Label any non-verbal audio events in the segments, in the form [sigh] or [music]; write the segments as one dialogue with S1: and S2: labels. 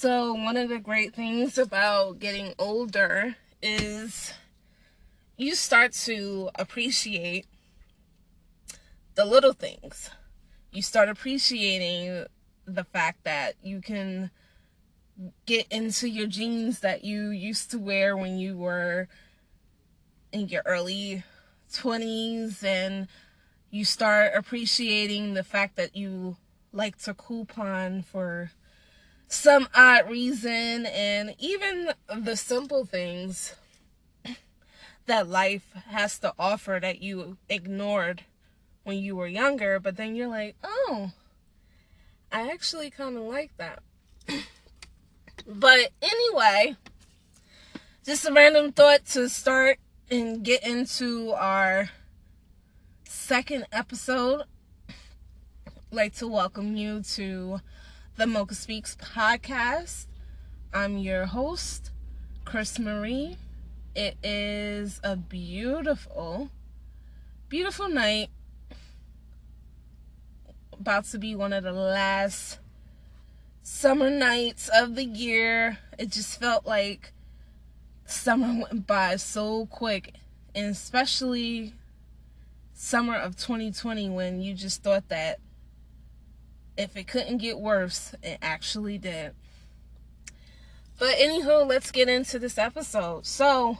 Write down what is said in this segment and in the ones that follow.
S1: So, one of the great things about getting older is you start to appreciate the little things. You start appreciating the fact that you can get into your jeans that you used to wear when you were in your early 20s and you start appreciating the fact that you like to coupon for some odd reason and even the simple things [clears throat] that life has to offer that you ignored when you were younger but then you're like oh i actually kind of like that. [clears throat] But anyway just a random thought to start and get into our second episode, I'd like to welcome you to the Mocha Speaks podcast. I'm your host, Chris Marie. It is a beautiful, beautiful night. About to be one of the last summer nights of the year. It just felt like summer went by so quick, and especially summer of 2020 when you just thought that if it couldn't get worse, it actually did. But anywho, let's get into this episode. So,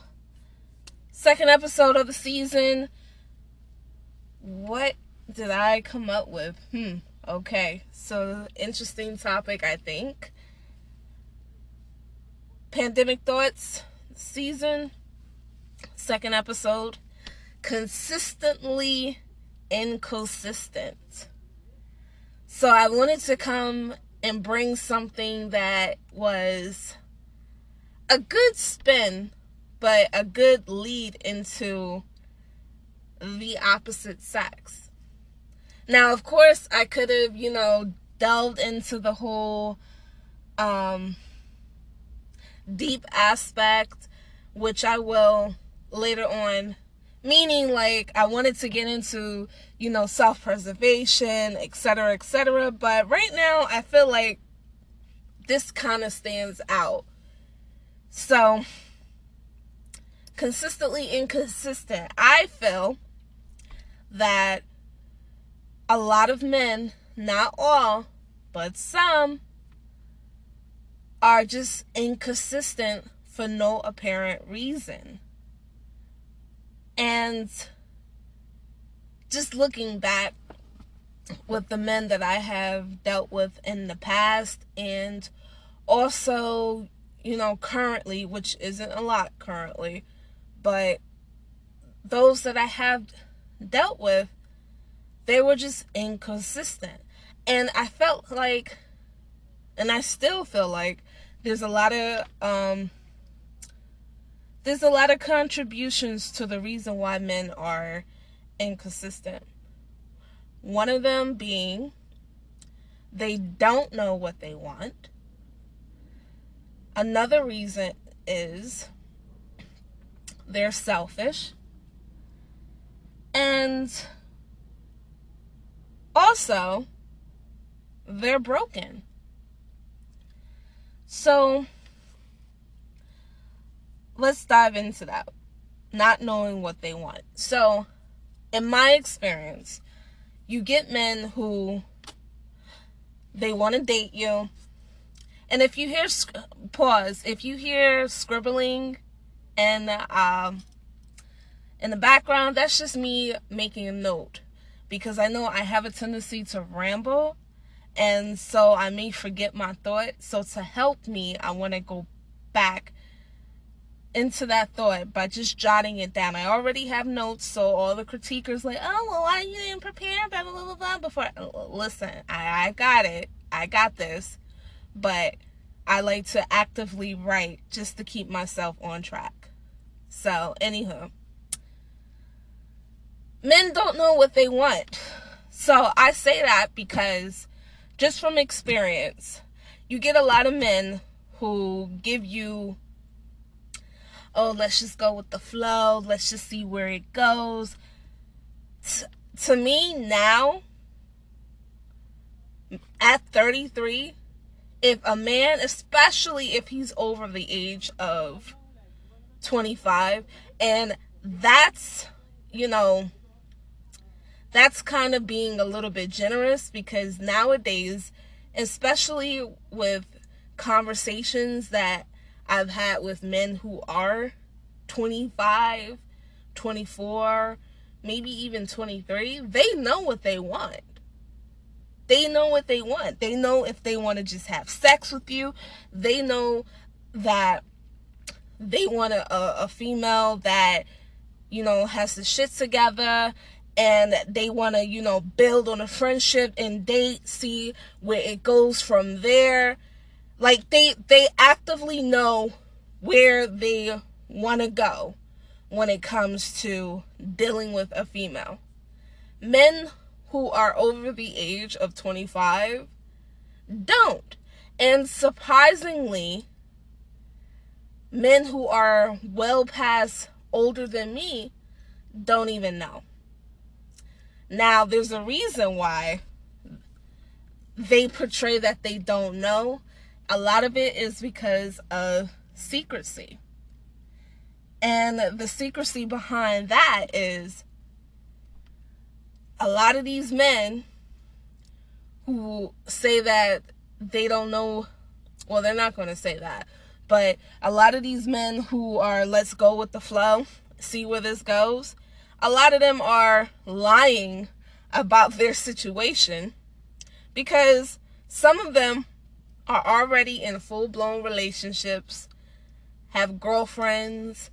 S1: second episode of the season. What did I come up with? Hmm. Okay. So, interesting topic, I think. Pandemic thoughts season. Second episode consistently inconsistent. So I wanted to come and bring something that was a good spin, but a good lead into the opposite sex. Now, of course, I could have, you know, delved into the whole um, deep aspect, which I will later on meaning like I wanted to get into, you know, self-preservation, etc., etc., but right now I feel like this kind of stands out. So, consistently inconsistent. I feel that a lot of men, not all, but some are just inconsistent for no apparent reason. And just looking back with the men that I have dealt with in the past and also, you know, currently, which isn't a lot currently, but those that I have dealt with, they were just inconsistent. And I felt like, and I still feel like, there's a lot of um, there's a lot of contributions to the reason why men are inconsistent. One of them being they don't know what they want. Another reason is they're selfish. And also, they're broken. So, let's dive into that. Not knowing what they want. So, in my experience, you get men who they want to date you. And if you hear pause, if you hear scribbling and um in the background, that's just me making a note because I know I have a tendency to ramble and so I may forget my thought. So to help me, I want to go back into that thought by just jotting it down. I already have notes, so all the critiquers like, oh, well, why you didn't prepare, blah, blah, blah, blah, before. Uh, listen, I, I got it. I got this. But I like to actively write just to keep myself on track. So, anywho, men don't know what they want. So, I say that because just from experience, you get a lot of men who give you oh, let's just go with the flow. Let's just see where it goes. T- to me now, at 33, if a man, especially if he's over the age of 25, and that's, you know, that's kind of being a little bit generous because nowadays, especially with conversations that I've had with men who are 25, 24, maybe even 23, they know what they want. They know what they want. They know if they want to just have sex with you. They know that they want a, a, a female that, you know, has the shit together and they want to, you know, build on a friendship and date, see where it goes from there. Like they they actively know where they want to go when it comes to dealing with a female. Men who are over the age of 25 don't. And surprisingly, men who are well past older than me don't even know. Now, there's a reason why they portray that they don't know. A lot of it is because of secrecy. And the secrecy behind that is a lot of these men who say that they don't know, well, they're not going to say that, but a lot of these men who are let's go with the flow, see where this goes, a lot of them are lying about their situation because some of them are already in full blown relationships, have girlfriends,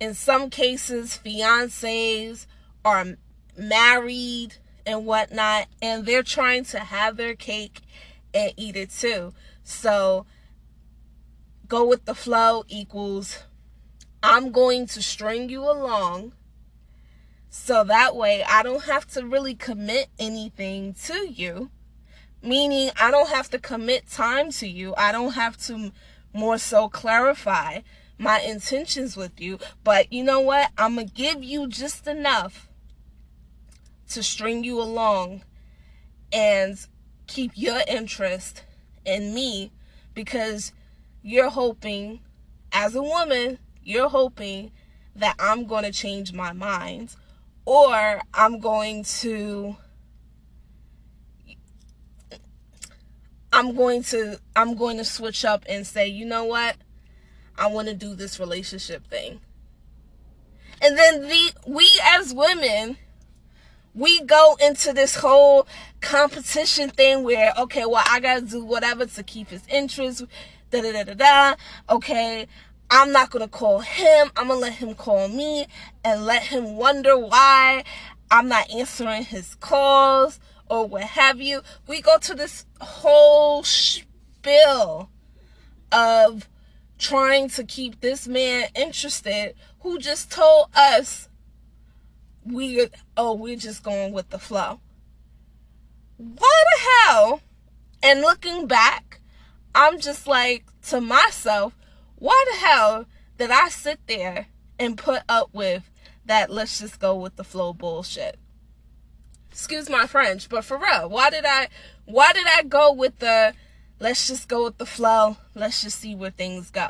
S1: in some cases, fiancés are married and whatnot, and they're trying to have their cake and eat it too. So, go with the flow equals I'm going to string you along so that way I don't have to really commit anything to you. Meaning, I don't have to commit time to you. I don't have to more so clarify my intentions with you. But you know what? I'm going to give you just enough to string you along and keep your interest in me because you're hoping, as a woman, you're hoping that I'm going to change my mind or I'm going to I'm going to I'm going to switch up and say, "You know what? I want to do this relationship thing." And then the we as women we go into this whole competition thing where okay, well, I got to do whatever to keep his interest da da da da da. Okay, I'm not to call him. I'm to let him call me and let him wonder why I'm not answering his calls or what have you. We go to this whole spill of trying to keep this man interested who just told us we oh we're just going with the flow. Why the hell? And looking back, I'm just like to myself, why the hell did I sit there and put up with that let's just go with the flow bullshit? Excuse my French, but for real, why did I why did I go with the let's just go with the flow, let's just see where things go?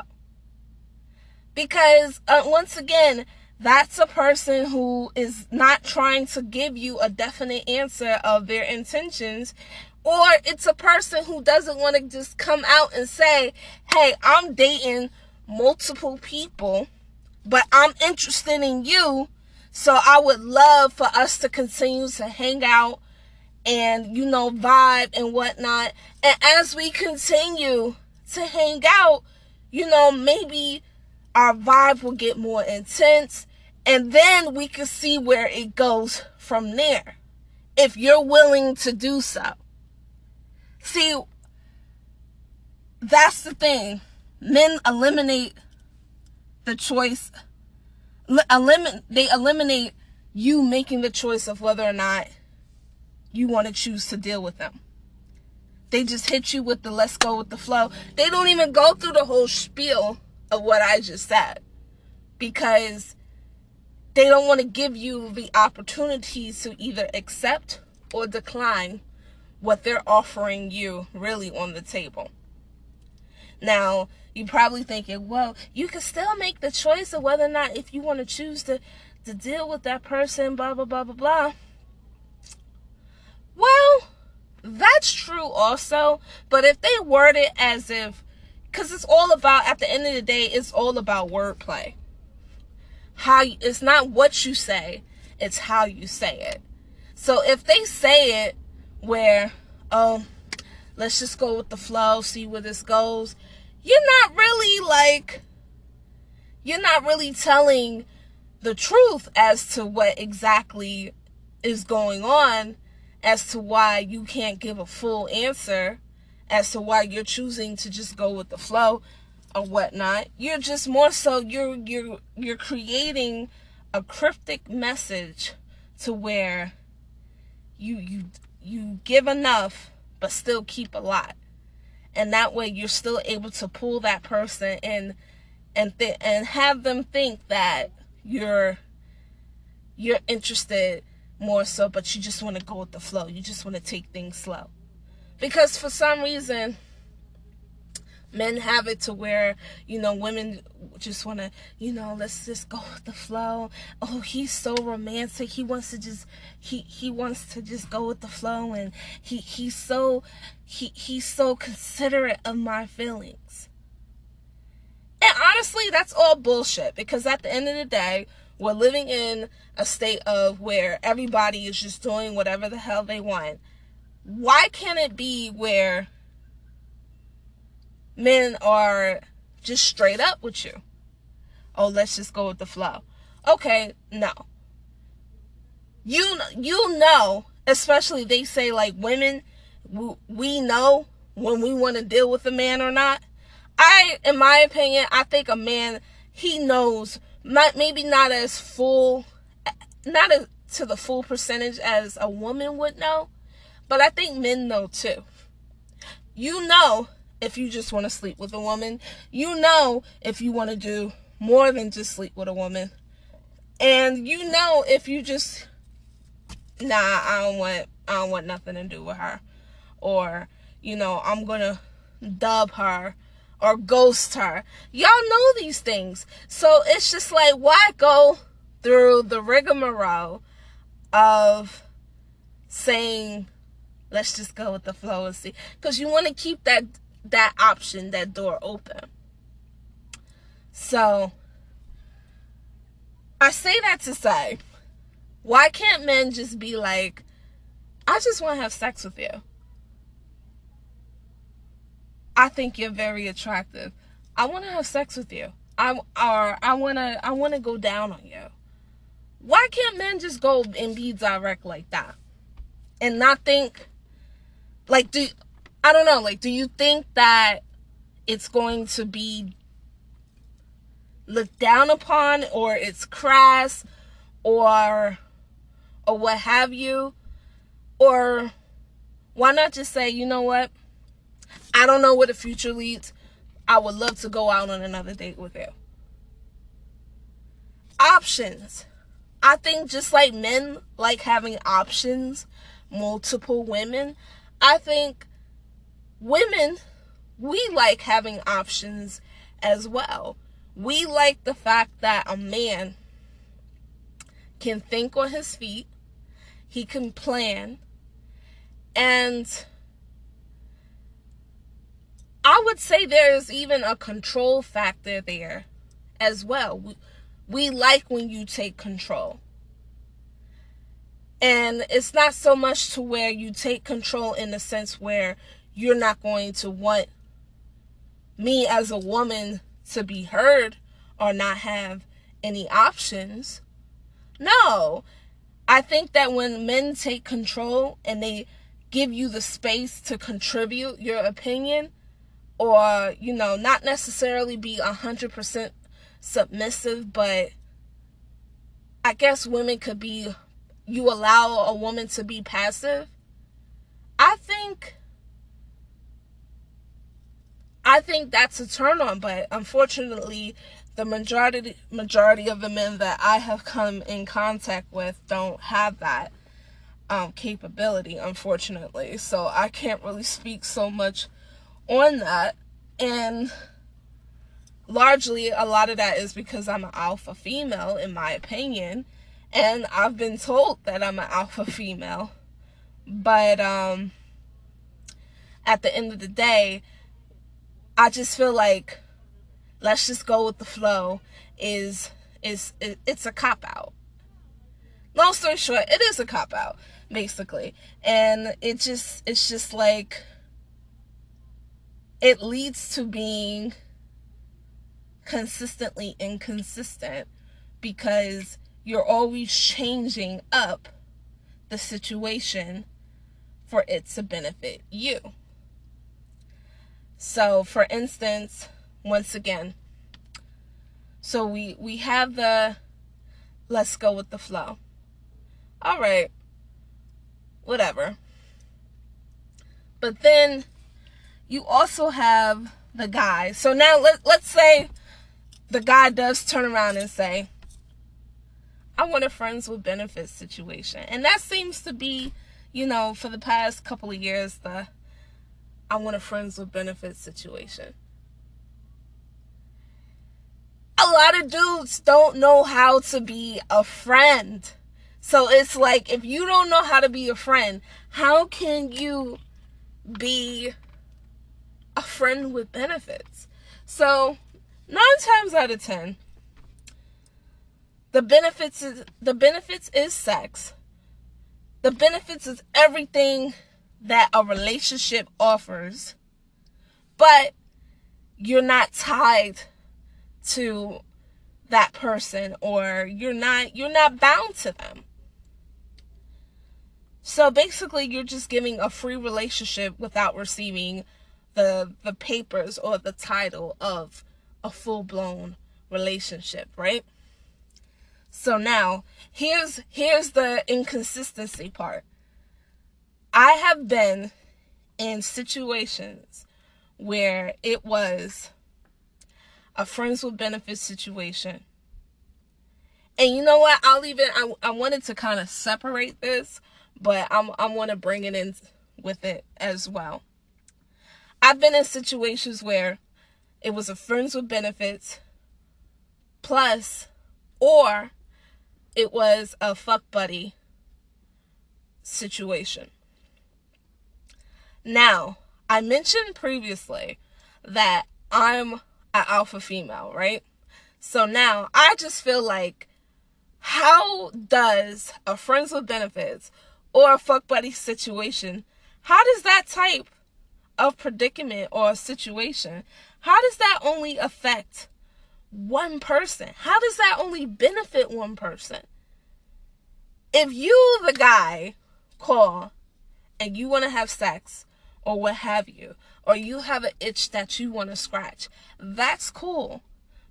S1: Because uh, once again, that's a person who is not trying to give you a definite answer of their intentions or it's a person who doesn't want to just come out and say, "Hey, I'm dating multiple people, but I'm interested in you. So I would love for us to continue to hang out and, you know, vibe and whatnot. And as we continue to hang out, you know, maybe our vibe will get more intense and then we can see where it goes from there if you're willing to do so. See, that's the thing men eliminate the choice eliminate they eliminate you making the choice of whether or not you want to choose to deal with them they just hit you with the let's go with the flow they don't even go through the whole spiel of what i just said because they don't want to give you the opportunity to either accept or decline what they're offering you really on the table. Now, you're probably thinking, well, you can still make the choice of whether or not if you want to choose to, to deal with that person, blah, blah, blah, blah, blah. Well, that's true also. But if they word it as if, because it's all about, at the end of the day, it's all about wordplay. How, it's not what you say, it's how you say it. So if they say it where, oh, let's just go with the flow, see where this goes, you're not really like, you're not really telling the truth as to what exactly is going on, as to why you can't give a full answer, as to why you're choosing to just go with the flow or whatnot. You're just more so you're you're you're creating a cryptic message to where you you you give enough but still keep a lot and that way you're still able to pull that person and and th- and have them think that you're you're interested more so but you just want to go with the flow. You just want to take things slow. Because for some reason men have it to where you know women just want to you know let's just go with the flow. Oh he's so romantic. He wants to just he he wants to just go with the flow and he he's so he he's so considerate of my feelings. And honestly that's all bullshit because at the end of the day we're living in a state of where everybody is just doing whatever the hell they want. Why can't it be where men are just straight up with you. Oh, let's just go with the flow. Okay, no. You you know, especially they say like women we know when we want to deal with a man or not. I in my opinion, I think a man he knows not maybe not as full not to the full percentage as a woman would know, but I think men know too. You know if you just want to sleep with a woman. You know if you want to do more than just sleep with a woman. And you know if you just nah, I don't want I don't want nothing to do with her. Or, you know, I'm going to dub her or ghost her. Y'all know these things. So it's just like why go through the rigmarole of saying let's just go with the flow and see because you want to keep that that option, that door open. So, I say that to say, why can't men just be like, I just want to have sex with you? I think you're very attractive. I want to have sex with you. I or I want to I want to go down on you. Why can't men just go and be direct like that? And not think like do I don't know. Like, do you think that it's going to be looked down upon or it's crass or or what have you? Or why not just say, you know what? I don't know where the future leads. I would love to go out on another date with you. Options. I think just like men like having options, multiple women, I think women, we like having options as well. We like the fact that a man can think on his feet, he can plan, and I would say there's even a control factor there as well. We, we like when you take control. And it's not so much to where you take control in the sense where you're not going to want me as a woman to be heard or not have any options. No. I think that when men take control and they give you the space to contribute your opinion or, you know, not necessarily be 100% submissive, but I guess women could be, you allow a woman to be passive. I think I think that's a turn on, but unfortunately, the majority majority of the men that I have come in contact with don't have that. um, capability, unfortunately. So I can't really speak so much on that. And largely, a lot of that is because I'm an alpha female, in my opinion. And I've been told that I'm an alpha female. But um, at the end of the day, I just feel like let's just go with the flow is is it's a cop out. Long story short, it is a cop out basically. And it just it's just like it leads to being consistently inconsistent because you're always changing up the situation for it to benefit you. So, for instance, once again, so we we have the let's go with the flow. All right whatever. But then you also have the guy. So now let, let's say the guy does turn around and say, I want a friends with benefits situation. And that seems to be, you know, for the past couple of years, the I want a friends with benefits situation. A lot of dudes don't know how to be a friend. So it's like if you don't know how to be a friend, how can you be a friend with benefits? So, 9 times out of 10, the benefits is the benefits is sex. The benefits is everything that a relationship offers. But you're not tied to that person or you're not you're not bound to them. So basically, you're just giving a free relationship without receiving the the papers or the title of a full-blown relationship, right? So now, here's here's the inconsistency part. I have been in situations where it was a friends with benefits situation. And you know what? I'll even I, I wanted to kind of separate this but I'm I want to bring it in with it as well. I've been in situations where it was a friends with benefits plus or it was a fuck buddy situation. Now, I mentioned previously that I'm an alpha female, right? So now I just feel like how does a friends with benefits or a fuck buddy situation, how does that type of predicament or situation, how does that only affect one person? How does that only benefit one person? If you, the guy, call and you want to have sex or what have you, or you have an itch that you want to scratch, that's cool.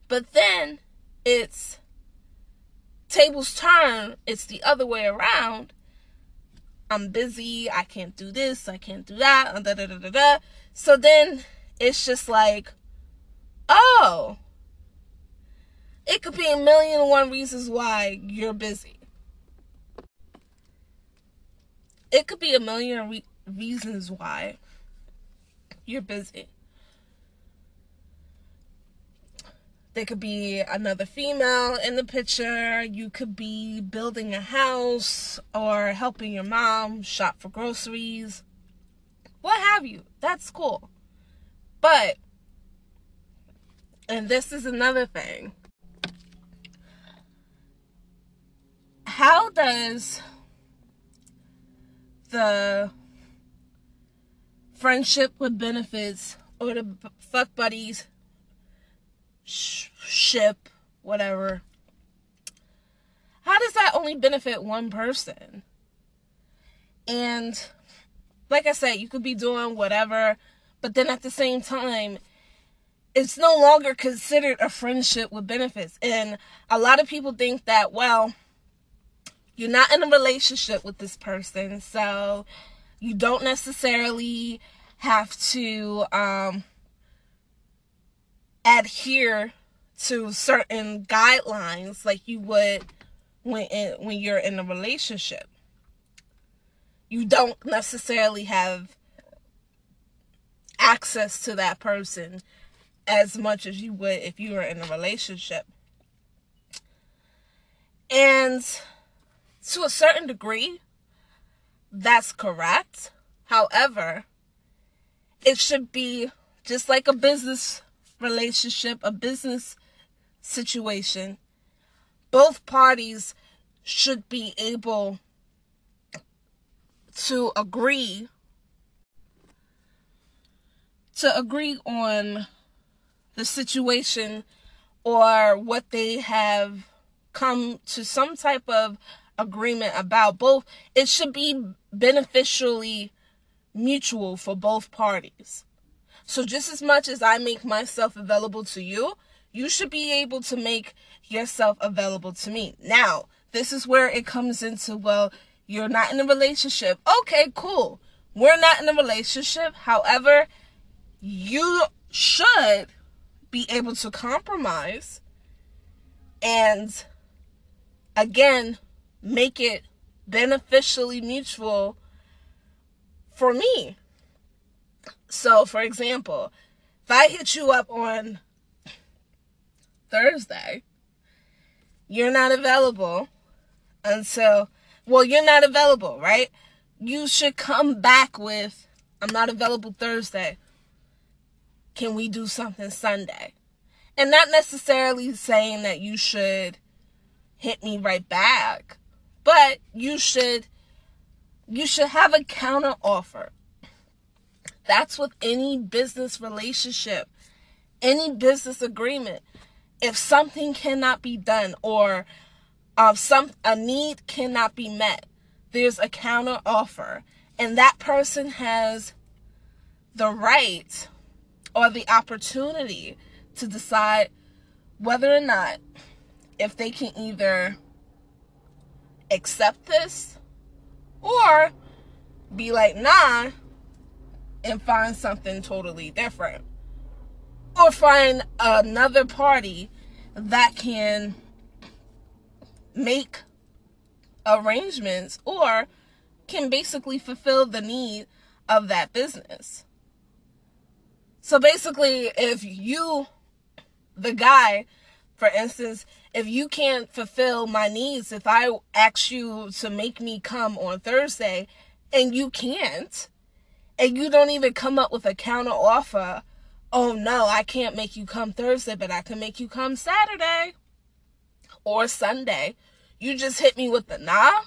S1: But then it's tables turn, it's the other way around I'm busy, I can't do this, I can't do that, uh, da, da, da, da, da. So then it's just like, oh, it could be a million and one reasons why you're busy. It could be a million re- reasons why you're busy. There could be another female in the picture. You could be building a house or helping your mom shop for groceries. What have you. That's cool. But, and this is another thing. How does the friendship with benefits or the fuck buddies ship, whatever. How does that only benefit one person? And like I said, you could be doing whatever, but then at the same time, it's no longer considered a friendship with benefits. And a lot of people think that, well, you're not in a relationship with this person, so you don't necessarily have to um, adhere to certain guidelines like you would when in, when you're in a relationship. you don't necessarily have access to that person as much as you would if you were in a relationship. And to a certain degree, that's correct. However, it should be just like a business relationship, a business situation. Both parties should be able to agree to agree on the situation or what they have come to some type of agreement about both it should be beneficially mutual for both parties. So just as much as i make myself available to you you should be able to make yourself available to me. Now this is where it comes into well you're not in a relationship. Okay cool. We're not in a relationship. However you should be able to compromise and again make it beneficially mutual for me. So, for example, if I hit you up on Thursday, you're not available until, well, you're not available, right? You should come back with, I'm not available Thursday. Can we do something Sunday? And not necessarily saying that you should hit me right back, but you should you should have a counter offer. That's with any business relationship, any business agreement. If something cannot be done or uh, some a need cannot be met, there's a counter offer, and that person has the right or the opportunity to decide whether or not if they can either accept this or be like, nah, and find something totally different. Or find another party that can make arrangements or can basically fulfill the need of that business. So basically, if you, the guy, for instance, if you can't fulfill my needs, if I ask you to make me come on Thursday and you can't, and you don't even come up with a counter offer, oh no, I can't make you come Thursday, but I can make you come Saturday or Sunday. You just hit me with the nah.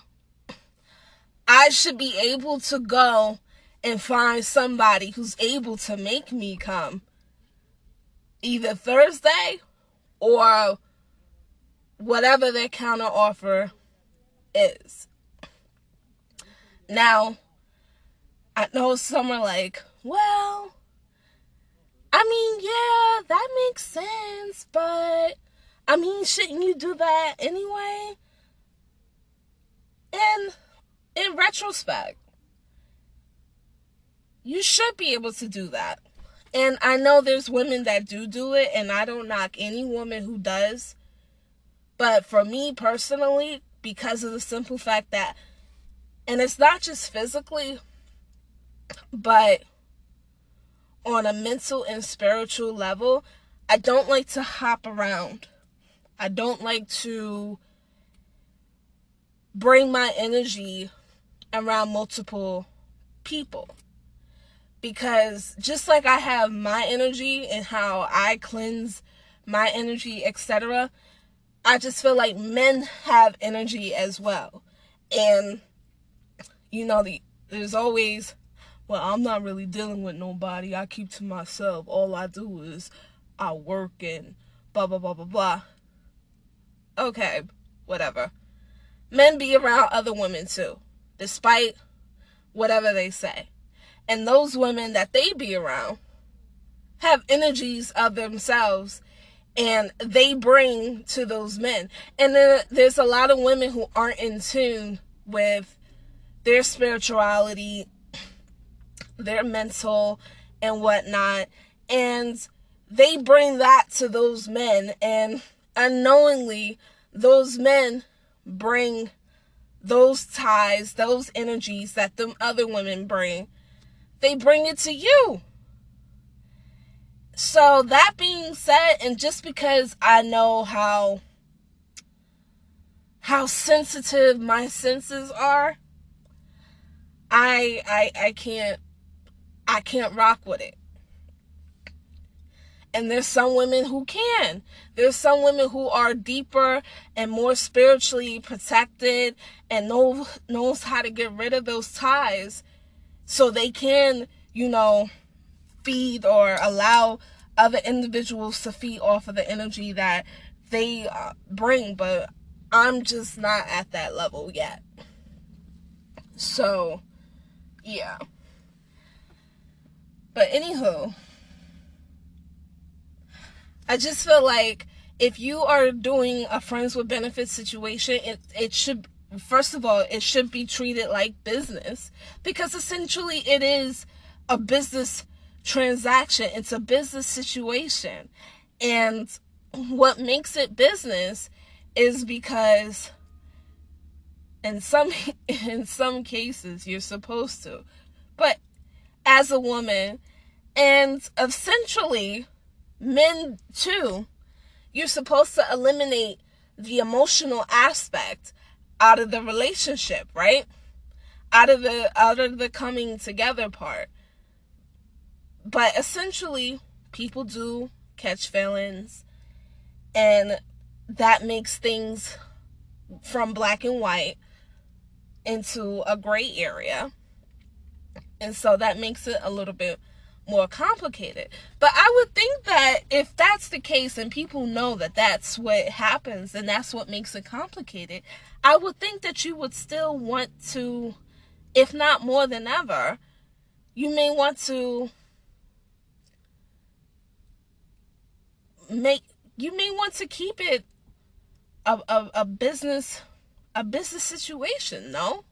S1: I should be able to go and find somebody who's able to make me come either Thursday or whatever their counter offer is. Now, I know some are like, well, I mean, yeah, that makes sense, but I mean, shouldn't you do that anyway? And in retrospect, you should be able to do that. And I know there's women that do do it, and I don't knock any woman who does. But for me personally, because of the simple fact that, and it's not just physically, but on a mental and spiritual level, I don't like to hop around. I don't like to bring my energy around multiple people because just like I have my energy and how I cleanse my energy, etc., I just feel like men have energy as well. And you know, the there's always well, I'm not really dealing with nobody. I keep to myself. All I do is I work and blah blah blah blah blah. Okay, whatever. Men be around other women too, despite whatever they say. And those women that they be around have energies of themselves and they bring to those men. And then there's a lot of women who aren't in tune with their spirituality, their mental, and whatnot. And they bring that to those men. And unknowingly, those men bring those ties, those energies that them other women bring, they bring it to you. So that being said, and just because I know how how sensitive my senses are, I I I can't I can't rock with it. And there's some women who can. There's some women who are deeper and more spiritually protected and know knows how to get rid of those ties so they can, you know, feed or allow other individuals to feed off of the energy that they uh, bring, but I'm just not at that level yet. So, yeah. But anywho, I just feel like if you are doing a friends with benefits situation, it it should first of all it should be treated like business because essentially it is a business transaction. It's a business situation. And what makes it business is because in some [laughs] in some cases you're supposed to. But as a woman and essentially men too, you're supposed to eliminate the emotional aspect out of the relationship, right? Out of the out of the coming together part. But essentially, people do catch feelings and that makes things from black and white into a gray area. And so that makes it a little bit more complicated. But I would think that if that's the case and people know that that's what happens and that's what makes it complicated, I would think that you would still want to, if not more than ever, you may want to make, you may want to keep it a, a, a business, a business situation, no?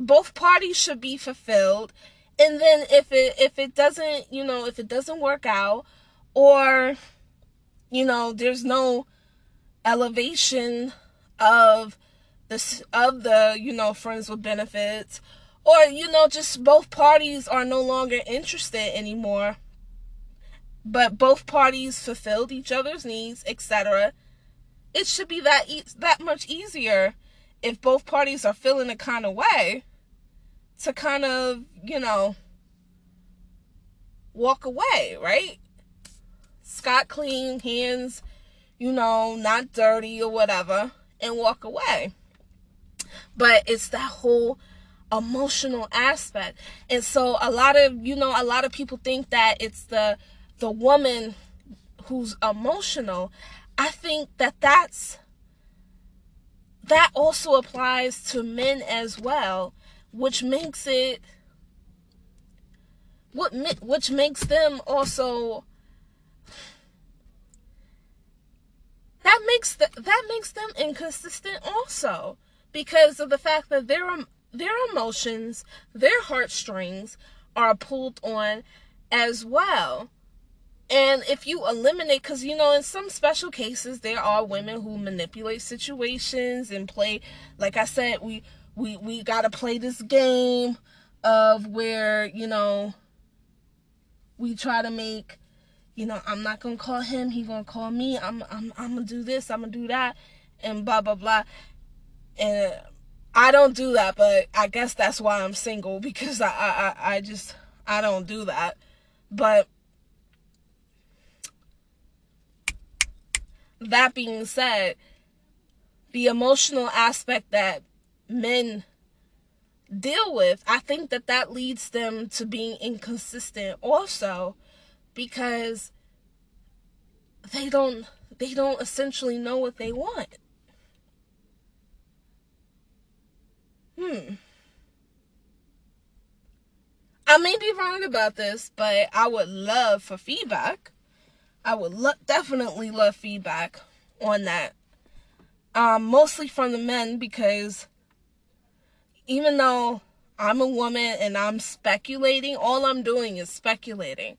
S1: Both parties should be fulfilled and then if it if it doesn't you know if it doesn't work out or you know there's no elevation of this of the you know friends with benefits or you know just both parties are no longer interested anymore but both parties fulfilled each other's needs etc it should be that e- that much easier if both parties are feeling a kind of way to kind of, you know, walk away, right? Scott clean, hands, you know, not dirty or whatever, and walk away. But it's that whole emotional aspect. And so a lot of, you know, a lot of people think that it's the the woman who's emotional. I think that that's that also applies to men as well which makes it what which makes them also that makes the, that makes them inconsistent also because of the fact that their their emotions, their heartstrings are pulled on as well. And if you eliminate, because you know, in some special cases, there are women who manipulate situations and play, like I said, we we we got to play this game of where you know we try to make you know i'm not gonna call him he gonna call me i'm i'm, I'm gonna do this i'm gonna do that and blah blah blah. And i don't do that but i guess that's why i'm single [laughs] because i i i just i don't do that. But that being said the emotional aspect that men deal with, I think that that leads them to being inconsistent also because they don't they don't essentially know what they want. Hmm. I may be wrong about this, but I would love for feedback. I would lo- definitely love feedback on that. Um, mostly from the men because even though I'm a woman and I'm speculating, all I'm doing is speculating.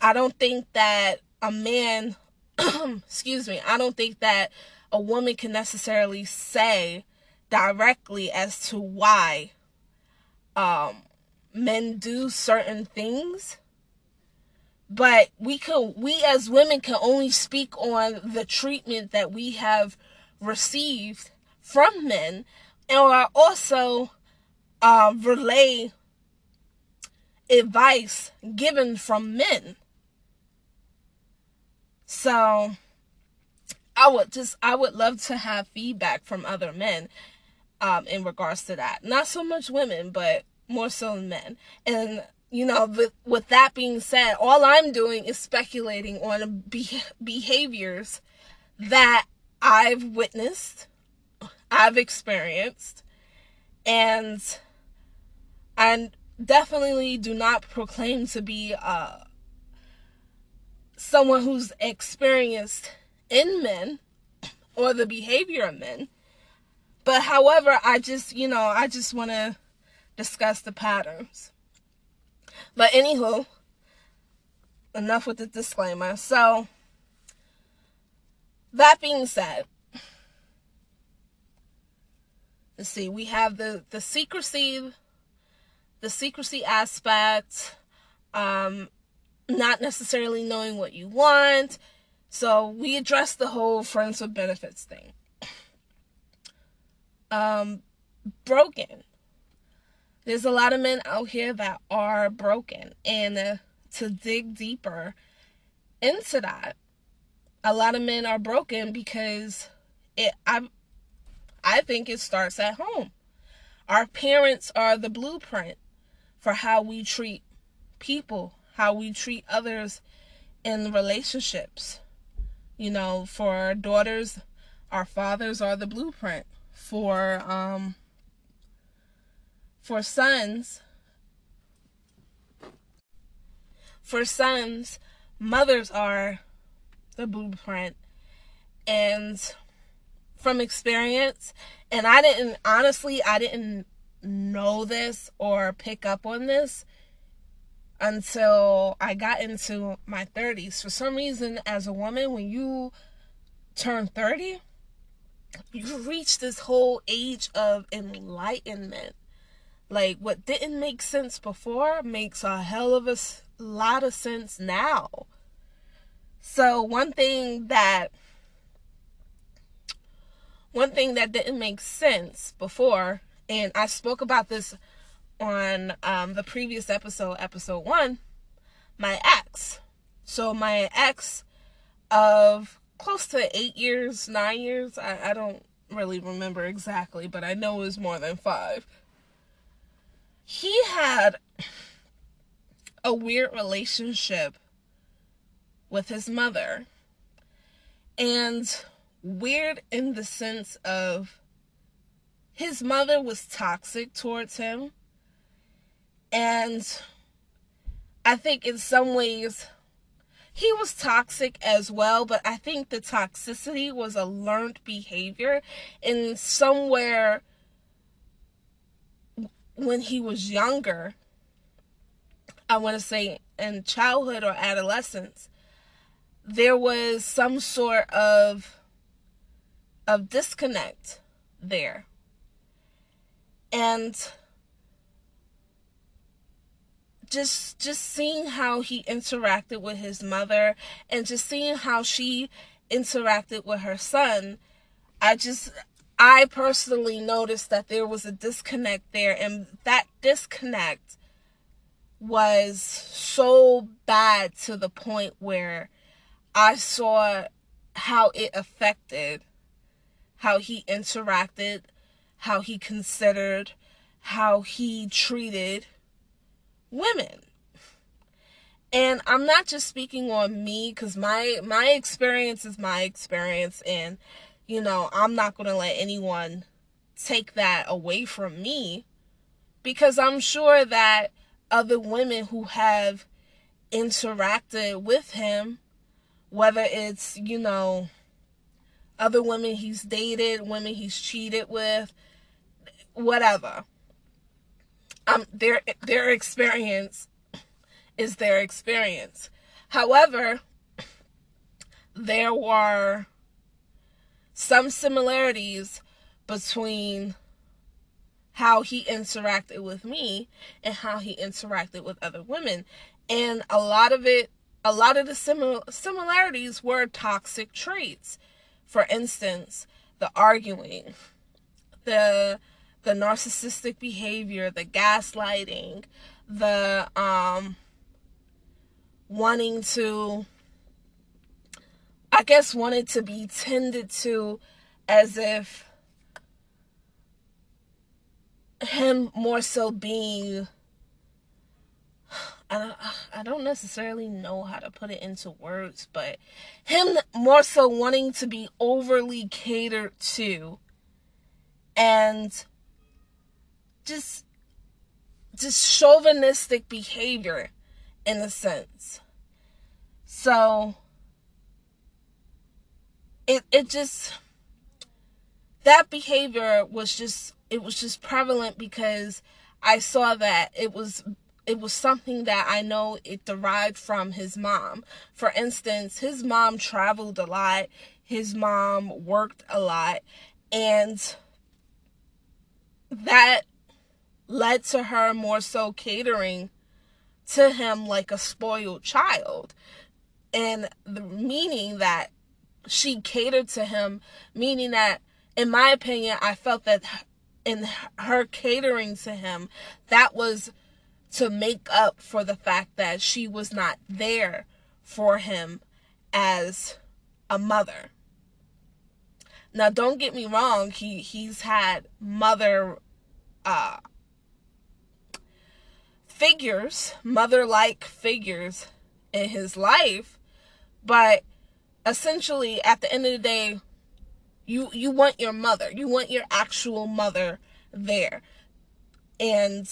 S1: I don't think that a man, [clears throat] excuse me, I don't think that a woman can necessarily say directly as to why um, men do certain things but we can we as women can only speak on the treatment that we have received from men and also uh, relay advice given from men. So i would just i would love to have feedback from other men um, in regards to that. Not so much women but more so men. And you know, with, with that being said, all I'm doing is speculating on be- behaviors that I've witnessed, I've experienced, and I definitely do not proclaim to be uh, someone who's experienced in men or the behavior of men. But however, I just, you know, I just want to discuss the patterns. But anywho, enough with the disclaimer. So, that being said, let's see, we have the the secrecy, the secrecy aspect, um, not necessarily knowing what you want. So we address the whole friends with benefits thing. Um, broken there's a lot of men out here that are broken and uh, to dig deeper into that a lot of men are broken because it i i think it starts at home. Our parents are the blueprint for how we treat people how we treat others in relationships. You know for our daughters our fathers are the blueprint for um for sons, for sons, mothers are the blueprint. And from experience, and I didn't, honestly, I didn't know this or pick up on this until I got into my 30s. For some reason, as a woman, when you turn 30, you reach this whole age of enlightenment like what didn't make sense before makes a hell of a lot of sense now. So one thing that one thing that didn't make sense before, and I spoke about this on um, the previous episode, episode one, my ex. So my ex of close to eight years, nine years, I, I don't really remember exactly, but I know it was more than five he had a weird relationship with his mother. And weird in the sense of his mother was toxic towards him. And I think in some ways he was toxic as well, but I think the toxicity was a learned behavior in somewhere when he was younger, I want to say in childhood or adolescence, there was some sort of of disconnect there. And just just seeing how he interacted with his mother and just seeing how she interacted with her son, I just I personally noticed that there was a disconnect there, and that disconnect was so bad to the point where I saw how it affected how he interacted, how he considered, how he treated women. And I'm not just speaking on me cuz my my experience is my experience and you know, I'm not going to let anyone take that away from me because I'm sure that other women who have interacted with him, whether it's, you know, other women he's dated, women he's cheated with, whatever. Um their their experience is their experience. However, there were some similarities between how he interacted with me and how he interacted with other women. And a lot of it, a lot of the simil- similarities were toxic traits. For instance, the arguing, the the narcissistic behavior, the gaslighting, the um wanting to I guess wanted to be tended to as if him more so being I don't, I don't necessarily know how to put it into words, but him more so wanting to be overly catered to and just just chauvinistic behavior in a sense. So it it just that behavior was just it was just prevalent because I saw that it was it was something that I know it derived from his mom. For instance, his mom traveled a lot, his mom worked a lot, and that led to her more so catering to him like a spoiled child. And the meaning that she catered to him, meaning that, in my opinion, I felt that in her catering to him, that was to make up for the fact that she was not there for him as a mother. Now, don't get me wrong, he he's had mother uh, figures, mother like figures in his life, but essentially at the end of the day, you you want your mother, you want your actual mother there. And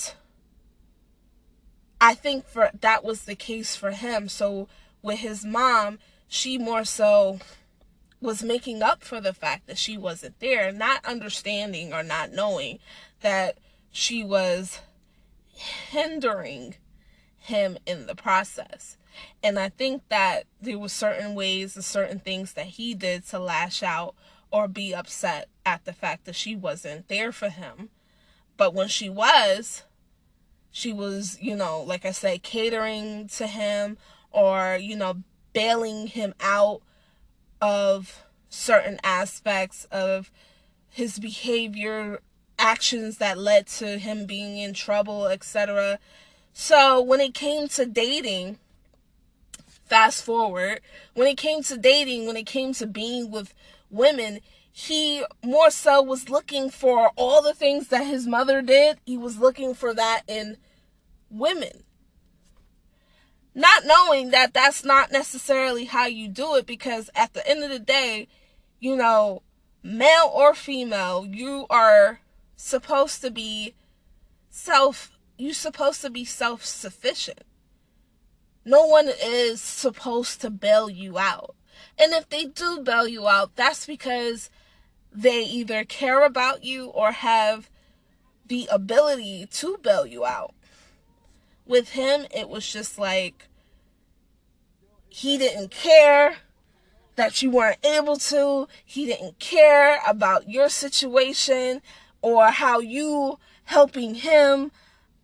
S1: I think for that was the case for him. So with his mom, she more so was making up for the fact that she wasn't there, not understanding or not knowing that she was hindering him in the process. And I think that there were certain ways and certain things that he did to lash out or be upset at the fact that she wasn't there for him. But when she was, she was, you know, like I said, catering to him or, you know, bailing him out of certain aspects of his behavior actions that led to him being in trouble, etc. So when it came to dating, fast forward, when it came to dating, when it came to being with women, he more so was looking for all the things that his mother did. He was looking for that in women. Not knowing that that's not necessarily how you do it because at the end of the day, you know, male or female, you are supposed to be self you're supposed to be self-sufficient. No one is supposed to bail you out. And if they do bail you out, that's because they either care about you or have the ability to bail you out. With him, it was just like he didn't care that you weren't able to. He didn't care about your situation or how you helping him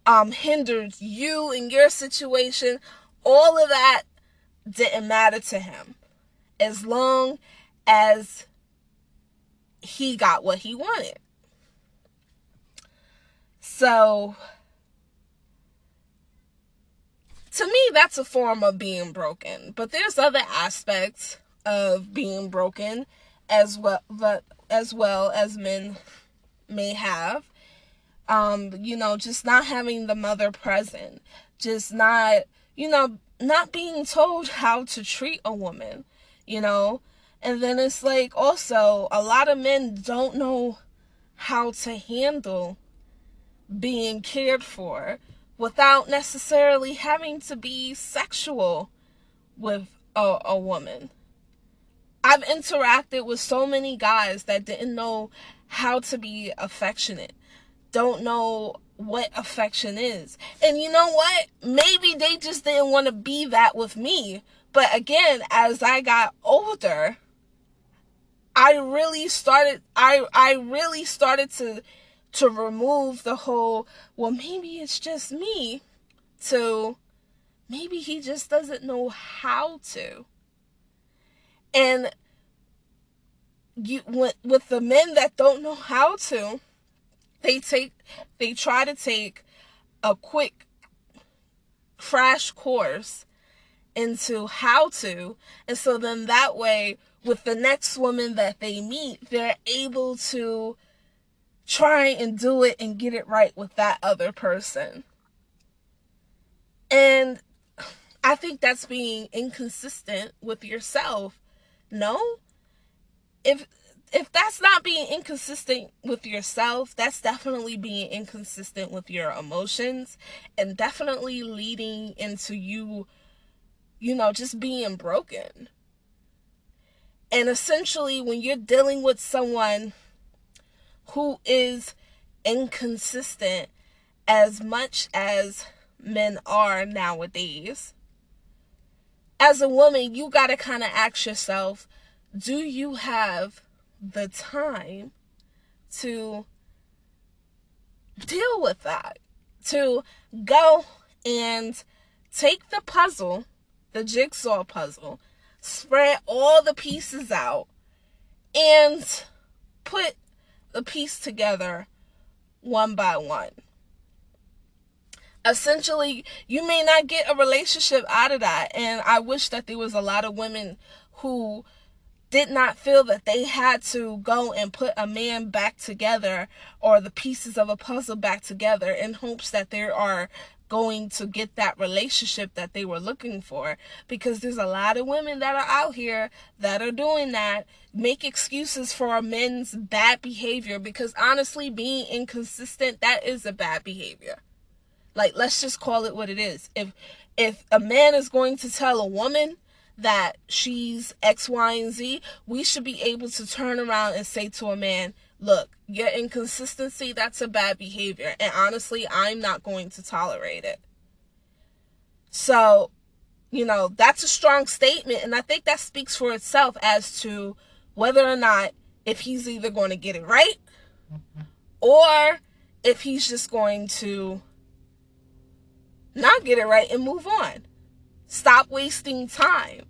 S1: um hindered you in your situation all of that didn't matter to him. As long as he got what he wanted. So to me that's a form of being broken. But there's other aspects of being broken as well but as well as men may have. Um, you know, just not having the mother present, just not, you know, not being told how to treat a woman, you know. And then it's like also a lot of men don't know how to handle being cared for without necessarily having to be sexual with a, a woman. I've interacted with so many guys that didn't know how to be affectionate, don't know what affection is. And you know what? Maybe they just didn't want to be that with me. But again, as I got older, I really started I I really started to to remove the whole well maybe it's just me to maybe he just doesn't know how to. And you with, with the men that don't know how to, they take they try to take a quick crash course into how to and so then that way with the next woman that they meet they're able to try and do it and get it right with that other person. And i think that's being inconsistent with yourself. No. If if that's not being inconsistent with yourself, that's definitely being inconsistent with your emotions and definitely leading into you, you know, just being broken. And essentially, when you're dealing with someone who is inconsistent as much as men are nowadays, as a woman, you got to kind of ask yourself do you have the time to deal with that, to go and take the puzzle, the jigsaw puzzle, spread all the pieces out, and put the piece together one by one. Essentially, you may not get a relationship out of that. And I wish that there was a lot of women who did not feel that they had to go and put a man back together or the pieces of a puzzle back together in hopes that they are going to get that relationship that they were looking for. Because there's a lot of women that are out here that are doing that make excuses for a men's bad behavior because honestly being inconsistent that is a bad behavior. Like let's just call it what it is. If if a man is going to tell a woman that she's X, Y, and Z, we should be able to turn around and say to a man, look, your inconsistency, that's a bad behavior. And honestly, I'm not going to tolerate it. So, you know, that's a strong statement. And I think that speaks for itself as to whether or not if he's either going to get it right or if he's just going to not get it right and move on. Stop wasting time.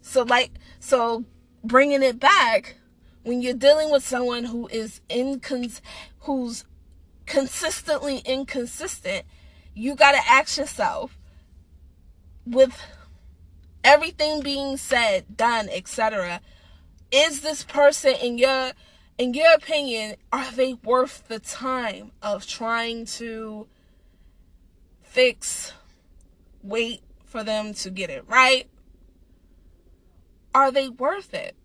S1: So like so bringing it back when you're dealing with someone who is incons who's consistently inconsistent, you got to ask yourself with everything being said, done, etc. Is this person in your in your opinion, are they worth the time of trying to fix, wait, for them to get it right? Are they worth it?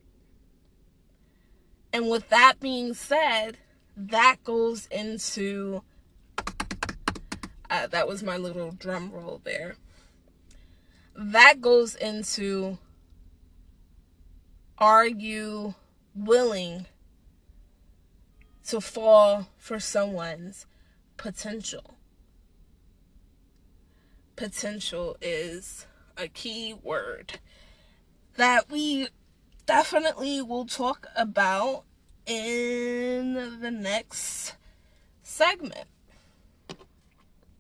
S1: And with that being said, that goes into uh, that was my little drum roll there. That goes into are you willing to fall for someone's potential? Potential is a key word that we definitely will talk about in the next segment.